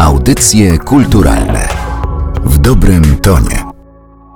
Audycje kulturalne w dobrym tonie.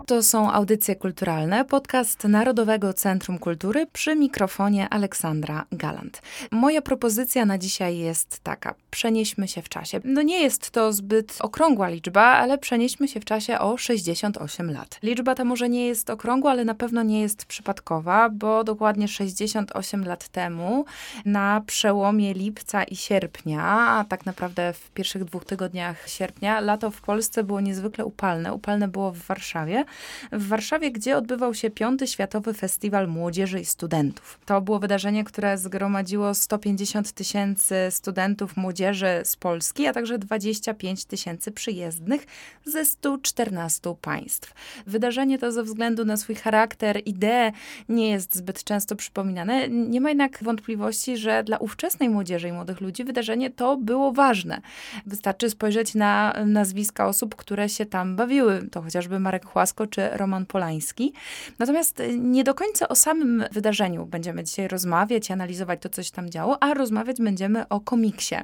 To są audycje kulturalne, podcast Narodowego Centrum Kultury przy mikrofonie Aleksandra Galant. Moja propozycja na dzisiaj jest taka: przenieśmy się w czasie. No nie jest to zbyt okrągła liczba, ale przenieśmy się w czasie o 68 lat. Liczba ta może nie jest okrągła, ale na pewno nie jest przypadkowa, bo dokładnie 68 lat temu, na przełomie lipca i sierpnia, a tak naprawdę w pierwszych dwóch tygodniach sierpnia, lato w Polsce było niezwykle upalne. Upalne było w Warszawie w Warszawie, gdzie odbywał się piąty Światowy Festiwal Młodzieży i Studentów. To było wydarzenie, które zgromadziło 150 tysięcy studentów młodzieży z Polski, a także 25 tysięcy przyjezdnych ze 114 państw. Wydarzenie to ze względu na swój charakter, ideę nie jest zbyt często przypominane. Nie ma jednak wątpliwości, że dla ówczesnej młodzieży i młodych ludzi wydarzenie to było ważne. Wystarczy spojrzeć na nazwiska osób, które się tam bawiły. To chociażby Marek Chłasko czy Roman Polański. Natomiast nie do końca o samym wydarzeniu będziemy dzisiaj rozmawiać analizować to, co się tam działo, a rozmawiać będziemy o komiksie.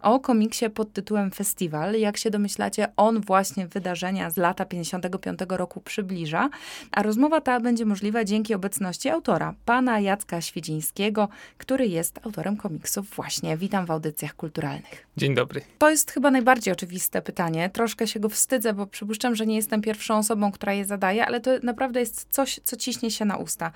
O komiksie pod tytułem Festiwal. Jak się domyślacie, on właśnie wydarzenia z lata 55 roku przybliża, a rozmowa ta będzie możliwa dzięki obecności autora, pana Jacka Świdzińskiego, który jest autorem komiksów właśnie. Witam w audycjach kulturalnych. Dzień dobry. To jest chyba najbardziej oczywiste pytanie. Troszkę się go wstydzę, bo przypuszczam, że nie jestem pierwszą osobą, która je zadaje, ale to naprawdę jest coś, co ciśnie się na usta.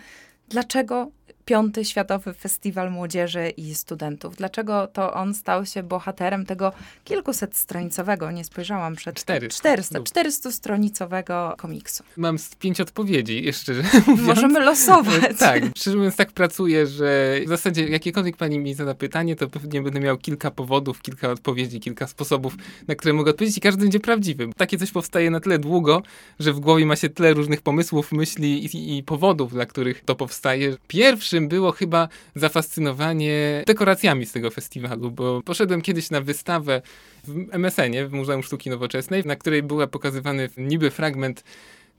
Dlaczego piąty Światowy Festiwal Młodzieży i Studentów. Dlaczego to on stał się bohaterem tego kilkuset stronicowego, nie spojrzałam przed... 400. 400, 400 stronicowego komiksu. Mam pięć odpowiedzi, jeszcze mówiąc. Możemy losować. tak, szczerze mówiąc tak pracuję, że w zasadzie jakiekolwiek pani mi zada pytanie, to pewnie będę miał kilka powodów, kilka odpowiedzi, kilka sposobów, na które mogę odpowiedzieć i każdy będzie prawdziwy. Takie coś powstaje na tyle długo, że w głowie ma się tyle różnych pomysłów, myśli i, i powodów, dla których to powstaje. Pierwszy pierwszym było chyba zafascynowanie dekoracjami z tego festiwalu, bo poszedłem kiedyś na wystawę w MSN-ie, w Muzeum Sztuki Nowoczesnej, na której był pokazywany niby fragment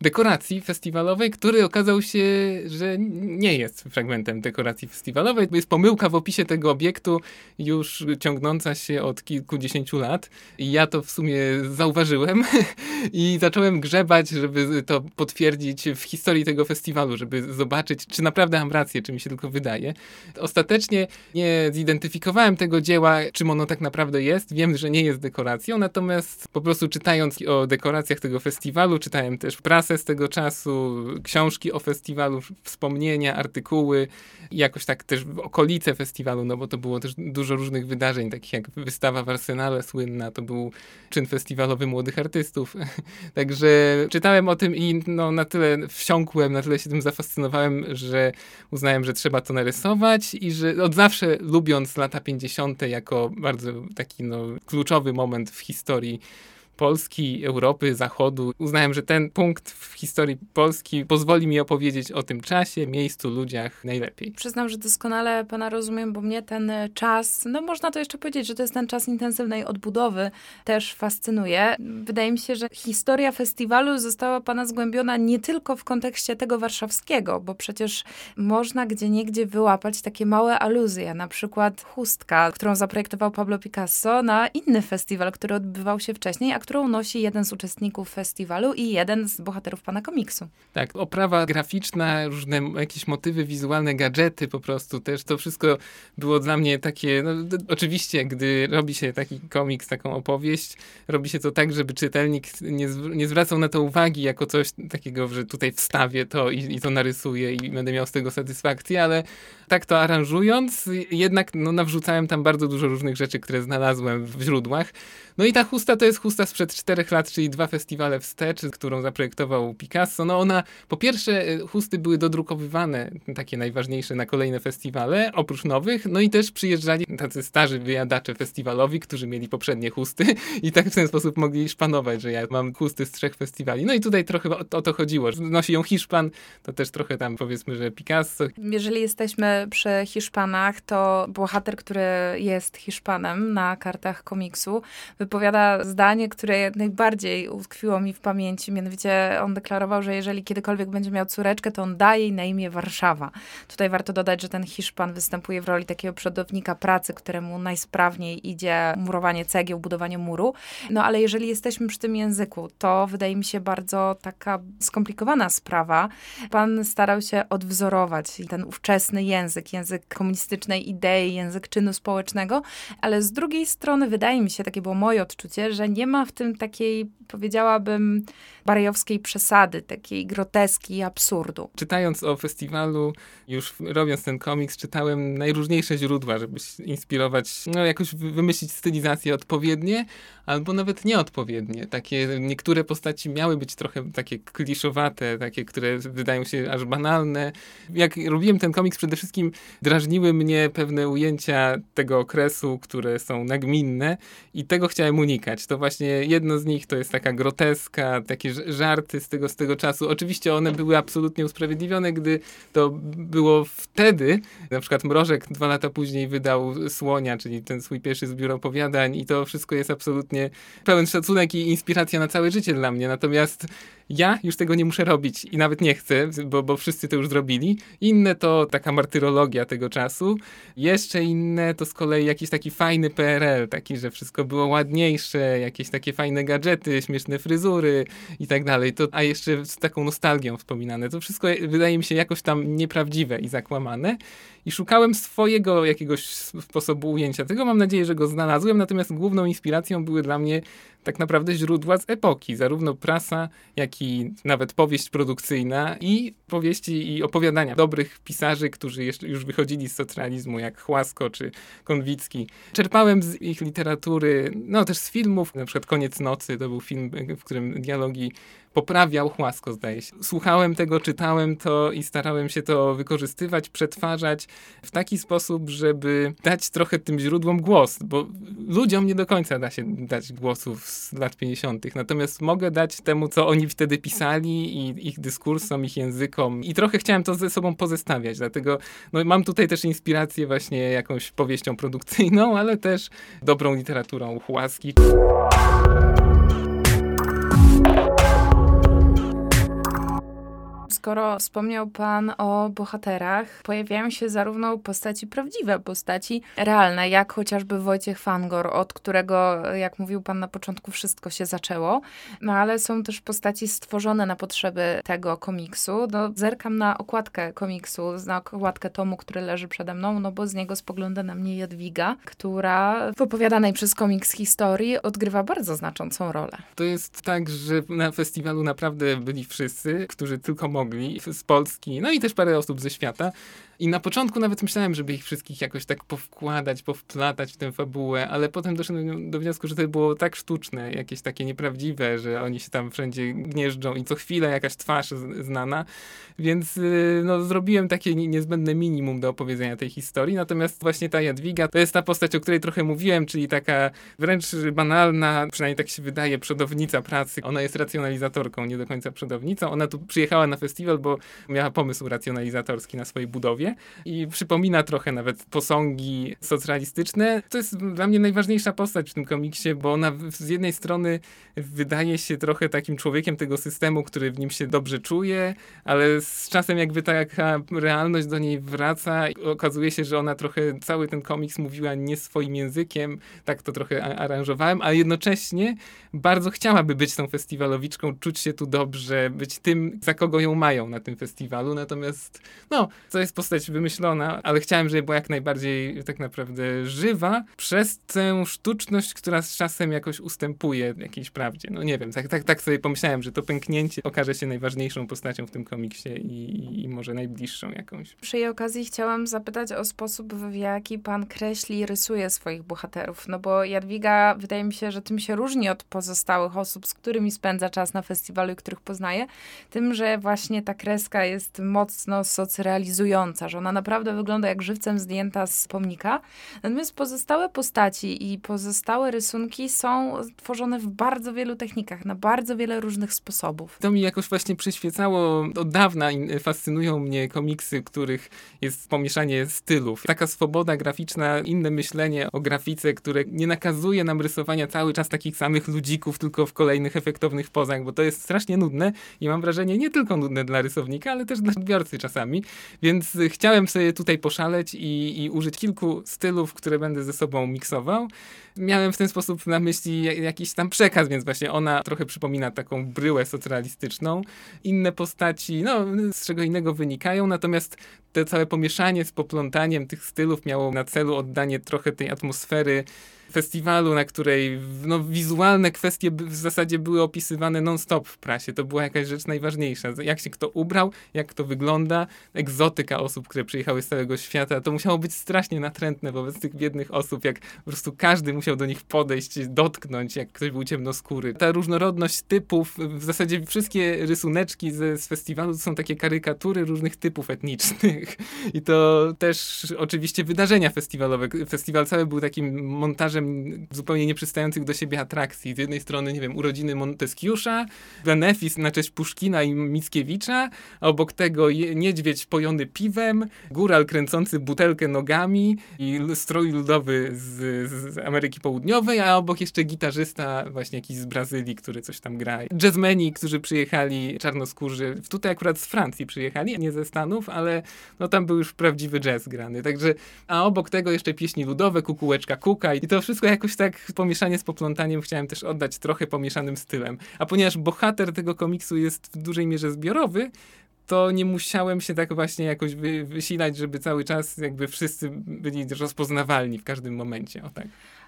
dekoracji festiwalowej, który okazał się, że nie jest fragmentem dekoracji festiwalowej, jest pomyłka w opisie tego obiektu już ciągnąca się od kilkudziesięciu lat. I ja to w sumie zauważyłem i zacząłem grzebać, żeby to potwierdzić w historii tego festiwalu, żeby zobaczyć, czy naprawdę mam rację, czy mi się tylko wydaje. Ostatecznie nie zidentyfikowałem tego dzieła, czym ono tak naprawdę jest. Wiem, że nie jest dekoracją, natomiast po prostu czytając o dekoracjach tego festiwalu, czytałem też prasę, prasę z tego czasu, książki o festiwalu, wspomnienia, artykuły, jakoś tak też okolice festiwalu, no bo to było też dużo różnych wydarzeń, takich jak wystawa w Arsenale słynna, to był czyn festiwalowy młodych artystów. Także czytałem o tym i no, na tyle wsiąkłem, na tyle się tym zafascynowałem, że uznałem, że trzeba to narysować i że od zawsze lubiąc lata 50. jako bardzo taki no, kluczowy moment w historii Polski, Europy, Zachodu. Uznałem, że ten punkt w historii Polski pozwoli mi opowiedzieć o tym czasie, miejscu, ludziach najlepiej. Przyznam, że doskonale pana rozumiem, bo mnie ten czas, no można to jeszcze powiedzieć, że to jest ten czas intensywnej odbudowy, też fascynuje. Wydaje mi się, że historia festiwalu została pana zgłębiona nie tylko w kontekście tego warszawskiego, bo przecież można gdzie niegdzie wyłapać takie małe aluzje, na przykład chustka, którą zaprojektował Pablo Picasso na inny festiwal, który odbywał się wcześniej, a którą nosi jeden z uczestników festiwalu i jeden z bohaterów pana komiksu. Tak, oprawa graficzna, różne jakieś motywy wizualne, gadżety po prostu też, to wszystko było dla mnie takie, no, oczywiście, gdy robi się taki komiks, taką opowieść, robi się to tak, żeby czytelnik nie, nie zwracał na to uwagi jako coś takiego, że tutaj wstawię to i, i to narysuję i będę miał z tego satysfakcję, ale tak to aranżując, jednak no, nawrzucałem tam bardzo dużo różnych rzeczy, które znalazłem w źródłach. No i ta chusta to jest chusta sprzed czterech lat, czyli dwa festiwale wstecz, którą zaprojektował Picasso. No ona, po pierwsze, y, chusty były dodrukowywane, takie najważniejsze na kolejne festiwale, oprócz nowych, no i też przyjeżdżali tacy starzy wyjadacze festiwalowi, którzy mieli poprzednie chusty i tak w ten sposób mogli szpanować, że ja mam chusty z trzech festiwali. No i tutaj trochę o, o to chodziło, nosi ją Hiszpan, to też trochę tam powiedzmy, że Picasso. Jeżeli jesteśmy przy Hiszpanach, to bohater, który jest Hiszpanem na kartach komiksu, wypowiada zdanie, które najbardziej utkwiło mi w pamięci. Mianowicie on deklarował, że jeżeli kiedykolwiek będzie miał córeczkę, to on daje jej na imię Warszawa. Tutaj warto dodać, że ten Hiszpan występuje w roli takiego przodownika pracy, któremu najsprawniej idzie murowanie cegieł, budowanie muru. No ale jeżeli jesteśmy przy tym języku, to wydaje mi się bardzo taka skomplikowana sprawa. Pan starał się odwzorować ten ówczesny język, język komunistycznej idei, język czynu społecznego, ale z drugiej strony wydaje mi się, takie było moje odczucie, że nie ma w tym takiej, powiedziałabym, barejowskiej przesady, takiej groteski i absurdu. Czytając o festiwalu, już robiąc ten komiks, czytałem najróżniejsze źródła, żeby się inspirować, no jakoś wymyślić stylizacje odpowiednie, albo nawet nieodpowiednie. Takie niektóre postaci miały być trochę takie kliszowate, takie, które wydają się aż banalne. Jak robiłem ten komiks, przede wszystkim drażniły mnie pewne ujęcia tego okresu, które są nagminne i tego chciałem unikać. To właśnie jedno z nich to jest taka groteska, takie żarty z tego, z tego czasu. Oczywiście one były absolutnie usprawiedliwione, gdy to było wtedy. Na przykład Mrożek dwa lata później wydał Słonia, czyli ten swój pierwszy zbiór opowiadań i to wszystko jest absolutnie pełen szacunek i inspiracja na całe życie dla mnie. Natomiast ja już tego nie muszę robić i nawet nie chcę, bo, bo wszyscy to już zrobili. Inne to taka martyrologia tego czasu. Jeszcze inne to z kolei jakiś taki fajny PRL, taki, że wszystko było ładniejsze, jakieś takie fajne gadżety, śmieszne fryzury i tak dalej. To, a jeszcze z taką nostalgią wspominane. To wszystko wydaje mi się jakoś tam nieprawdziwe i zakłamane. I szukałem swojego jakiegoś sposobu ujęcia tego. Mam nadzieję, że go znalazłem. Natomiast główną inspiracją były dla mnie tak naprawdę źródła z epoki. Zarówno prasa, jak i nawet powieść produkcyjna i powieści i opowiadania dobrych pisarzy, którzy już wychodzili z socrealizmu, jak Chłasko czy Konwicki. Czerpałem z ich literatury, no też z filmów, na przykład Koniec Nocy, to był film, w którym dialogi poprawiał Chłasko, zdaje się. Słuchałem tego, czytałem to i starałem się to wykorzystywać, przetwarzać w taki sposób, żeby dać trochę tym źródłom głos, bo ludziom nie do końca da się dać głosów z lat 50., natomiast mogę dać temu, co oni wtedy pisali i ich dyskursom, ich językom i trochę chciałem to ze sobą pozestawiać, dlatego no, mam tutaj też inspirację właśnie jakąś powieścią produkcyjną, ale też dobrą literaturą Chłaski. Skoro wspomniał Pan o bohaterach, pojawiają się zarówno postaci prawdziwe, postaci realne, jak chociażby Wojciech Fangor, od którego, jak mówił Pan na początku, wszystko się zaczęło, no ale są też postaci stworzone na potrzeby tego komiksu. No, zerkam na okładkę komiksu, na okładkę tomu, który leży przede mną, no bo z niego spogląda na mnie Jadwiga, która w opowiadanej przez komiks historii odgrywa bardzo znaczącą rolę. To jest tak, że na festiwalu naprawdę byli wszyscy, którzy tylko mogli z Polski, no i też parę osób ze świata. I na początku nawet myślałem, żeby ich wszystkich jakoś tak powkładać, powplatać w tę fabułę, ale potem doszedłem do wniosku, że to było tak sztuczne, jakieś takie nieprawdziwe, że oni się tam wszędzie gnieżdżą i co chwilę jakaś twarz znana, więc y, no, zrobiłem takie niezbędne minimum do opowiedzenia tej historii. Natomiast właśnie ta Jadwiga to jest ta postać, o której trochę mówiłem, czyli taka wręcz banalna, przynajmniej tak się wydaje, przodownica pracy. Ona jest racjonalizatorką, nie do końca przodownicą. Ona tu przyjechała na festiwal, bo miała pomysł racjonalizatorski na swojej budowie i przypomina trochę nawet posągi socrealistyczne. To jest dla mnie najważniejsza postać w tym komiksie, bo ona z jednej strony wydaje się trochę takim człowiekiem tego systemu, który w nim się dobrze czuje, ale z czasem jakby taka realność do niej wraca i okazuje się, że ona trochę cały ten komiks mówiła nie swoim językiem, tak to trochę aranżowałem, a jednocześnie bardzo chciałaby być tą festiwalowiczką, czuć się tu dobrze, być tym, za kogo ją mają na tym festiwalu, natomiast no, to jest postać postać wymyślona, ale chciałem, żeby była jak najbardziej tak naprawdę żywa, przez tę sztuczność, która z czasem jakoś ustępuje jakiejś prawdzie. No nie wiem, tak, tak, tak sobie pomyślałem, że to pęknięcie okaże się najważniejszą postacią w tym komiksie i, i może najbliższą jakąś. Przy jej okazji chciałam zapytać o sposób, w jaki pan kreśli rysuje swoich bohaterów, no bo Jadwiga wydaje mi się, że tym się różni od pozostałych osób, z którymi spędza czas na festiwalu i których poznaje, tym, że właśnie ta kreska jest mocno socrealizująca, ona naprawdę wygląda jak żywcem zdjęta z pomnika. Natomiast pozostałe postaci i pozostałe rysunki są tworzone w bardzo wielu technikach, na bardzo wiele różnych sposobów. To mi jakoś właśnie przyświecało od dawna. Fascynują mnie komiksy, których jest pomieszanie stylów. Taka swoboda graficzna, inne myślenie o grafice, które nie nakazuje nam rysowania cały czas takich samych ludzików, tylko w kolejnych efektownych pozach, bo to jest strasznie nudne i mam wrażenie nie tylko nudne dla rysownika, ale też dla odbiorcy czasami. Więc chciałem sobie tutaj poszaleć i, i użyć kilku stylów, które będę ze sobą miksował. Miałem w ten sposób na myśli jakiś tam przekaz, więc właśnie ona trochę przypomina taką bryłę socrealistyczną. Inne postaci, no, z czego innego wynikają, natomiast te całe pomieszanie z poplątaniem tych stylów miało na celu oddanie trochę tej atmosfery festiwalu, na której no, wizualne kwestie w zasadzie były opisywane non-stop w prasie. To była jakaś rzecz najważniejsza. Jak się kto ubrał, jak to wygląda, egzotyka osób, które przyjechały z całego świata. To musiało być strasznie natrętne wobec tych biednych osób, jak po prostu każdy musiał do nich podejść, dotknąć, jak ktoś był ciemnoskóry. Ta różnorodność typów, w zasadzie wszystkie rysuneczki z, z festiwalu to są takie karykatury różnych typów etnicznych. I to też oczywiście wydarzenia festiwalowe. Festiwal cały był takim montażem zupełnie nieprzystających do siebie atrakcji. Z jednej strony, nie wiem, urodziny Monteskiusza, benefis na cześć Puszkina i Mickiewicza, a obok tego niedźwiedź pojony piwem, góral kręcący butelkę nogami i strój ludowy z, z Ameryki Południowej, a obok jeszcze gitarzysta właśnie jakiś z Brazylii, który coś tam gra. Jazzmeni, którzy przyjechali, czarnoskórzy, tutaj akurat z Francji przyjechali, nie ze Stanów, ale no tam był już prawdziwy jazz grany. Także, a obok tego jeszcze pieśni ludowe, kukułeczka kuka i to wszystko jakoś tak pomieszanie z poplątaniem chciałem też oddać trochę pomieszanym stylem. A ponieważ bohater tego komiksu jest w dużej mierze zbiorowy, to nie musiałem się tak właśnie jakoś wy, wysilać, żeby cały czas jakby wszyscy byli rozpoznawalni w każdym momencie. O tak.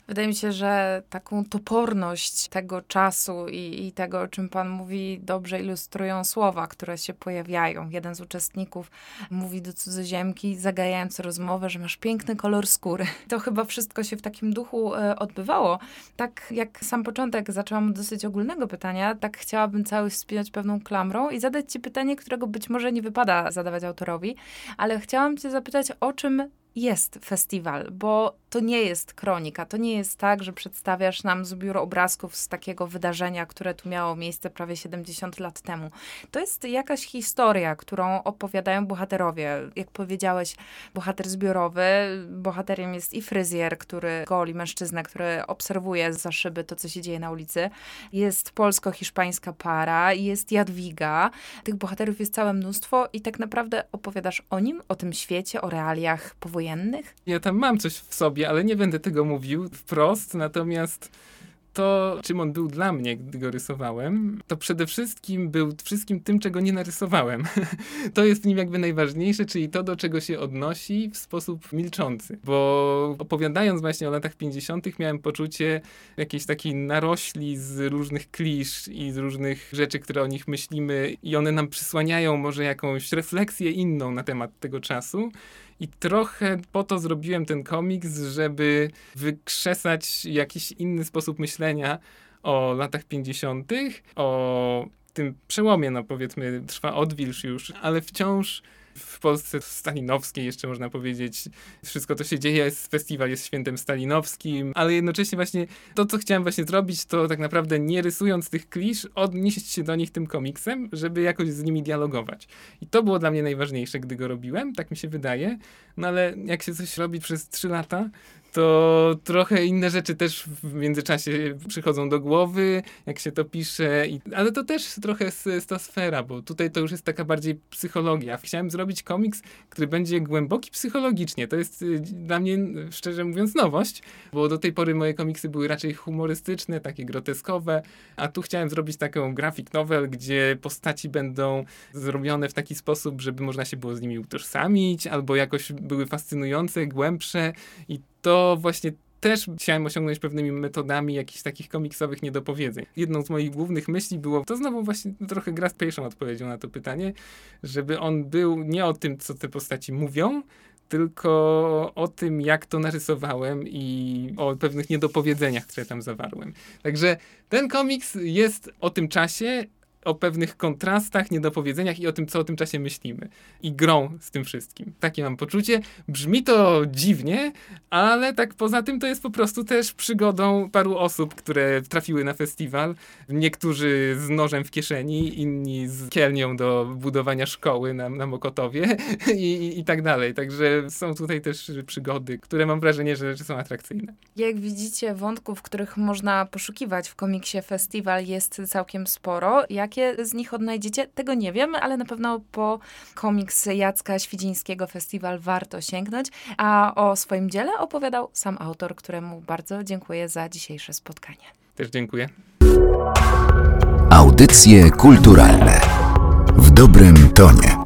Wydaje mi się, że taką toporność tego czasu i, i, tego, o czym pan mówi, dobrze ilustrują słowa, które się pojawiają. Jeden z uczestników mówi do cudzoziemki, zagajając rozmowę, że masz piękny kolor skóry. To chyba wszystko się w takim duchu e, odbywało. Tak jak sam początek zaczęłam od dosyć ogólnego pytania, tak chciałabym cały wspinać pewną klamrą i zadać ci pytanie, którego być może nie wypada zadawać autorowi, ale chciałam cię zapytać, o czym jest festiwal, bo to nie jest kronika. To nie jest tak, że przedstawiasz nam zbiór obrazków z takiego wydarzenia, które tu miało miejsce prawie 70 lat temu. To jest jakaś historia, którą opowiadają bohaterowie. Jak powiedziałeś, bohater zbiorowy, bohaterem jest i fryzjer, który goli mężczyznę, który obserwuje za szyby to, co się dzieje na ulicy. Jest polsko-hiszpańska para, jest Jadwiga. Tych bohaterów jest całe mnóstwo i tak naprawdę opowiadasz o nim, o tym świecie, o realiach powojennych. Ja tam mam coś w sobie ale nie będę tego mówił wprost. Natomiast to, czym on był dla mnie, gdy go rysowałem, to przede wszystkim był wszystkim tym, czego nie narysowałem. to jest nim jakby najważniejsze, czyli to, do czego się odnosi w sposób milczący. Bo opowiadając właśnie o latach 50., miałem poczucie jakiejś takiej narośli z różnych klisz i z różnych rzeczy, które o nich myślimy, i one nam przysłaniają może jakąś refleksję inną na temat tego czasu. I trochę po to zrobiłem ten komiks, żeby wykrzesać jakiś inny sposób myślenia o latach 50., o tym przełomie, no powiedzmy, trwa odwilż już, ale wciąż w Polsce stalinowskiej jeszcze można powiedzieć. Wszystko to się dzieje, jest, festiwal jest świętem stalinowskim, ale jednocześnie właśnie to, co chciałem właśnie zrobić, to tak naprawdę nie rysując tych klisz, odnieść się do nich tym komiksem, żeby jakoś z nimi dialogować. I to było dla mnie najważniejsze, gdy go robiłem, tak mi się wydaje. No ale jak się coś robi przez trzy lata, to trochę inne rzeczy też w międzyczasie przychodzą do głowy, jak się to pisze, i, ale to też trochę jest ta sfera, bo tutaj to już jest taka bardziej psychologia. Chciałem zrobić komiks, który będzie głęboki psychologicznie. To jest y, dla mnie, szczerze mówiąc, nowość, bo do tej pory moje komiksy były raczej humorystyczne, takie groteskowe, a tu chciałem zrobić taką graphic novel, gdzie postaci będą zrobione w taki sposób, żeby można się było z nimi utożsamić, albo jakoś były fascynujące, głębsze i to właśnie też chciałem osiągnąć pewnymi metodami jakichś takich komiksowych niedopowiedzeń. Jedną z moich głównych myśli było, to znowu właśnie trochę gra z pierwszą odpowiedzią na to pytanie, żeby on był nie o tym, co te postaci mówią, tylko o tym, jak to narysowałem i o pewnych niedopowiedzeniach, które tam zawarłem. Także ten komiks jest o tym czasie, o pewnych kontrastach, niedopowiedzeniach i o tym, co o tym czasie myślimy. I grą z tym wszystkim. Takie mam poczucie. Brzmi to dziwnie, ale tak poza tym to jest po prostu też przygodą paru osób, które trafiły na festiwal. Niektórzy z nożem w kieszeni, inni z kielnią do budowania szkoły na, na Mokotowie i, i tak dalej. Także są tutaj też przygody, które mam wrażenie, że, że są atrakcyjne. Jak widzicie, wątków, których można poszukiwać w komiksie Festiwal jest całkiem sporo. Jakie z nich odnajdziecie? Tego nie wiem, ale na pewno po komiks Jacka Świdzińskiego Festiwal warto sięgnąć. A o swoim dziele opowiadał sam autor, któremu bardzo dziękuję za dzisiejsze spotkanie. Też dziękuję. Audycje kulturalne w dobrym tonie.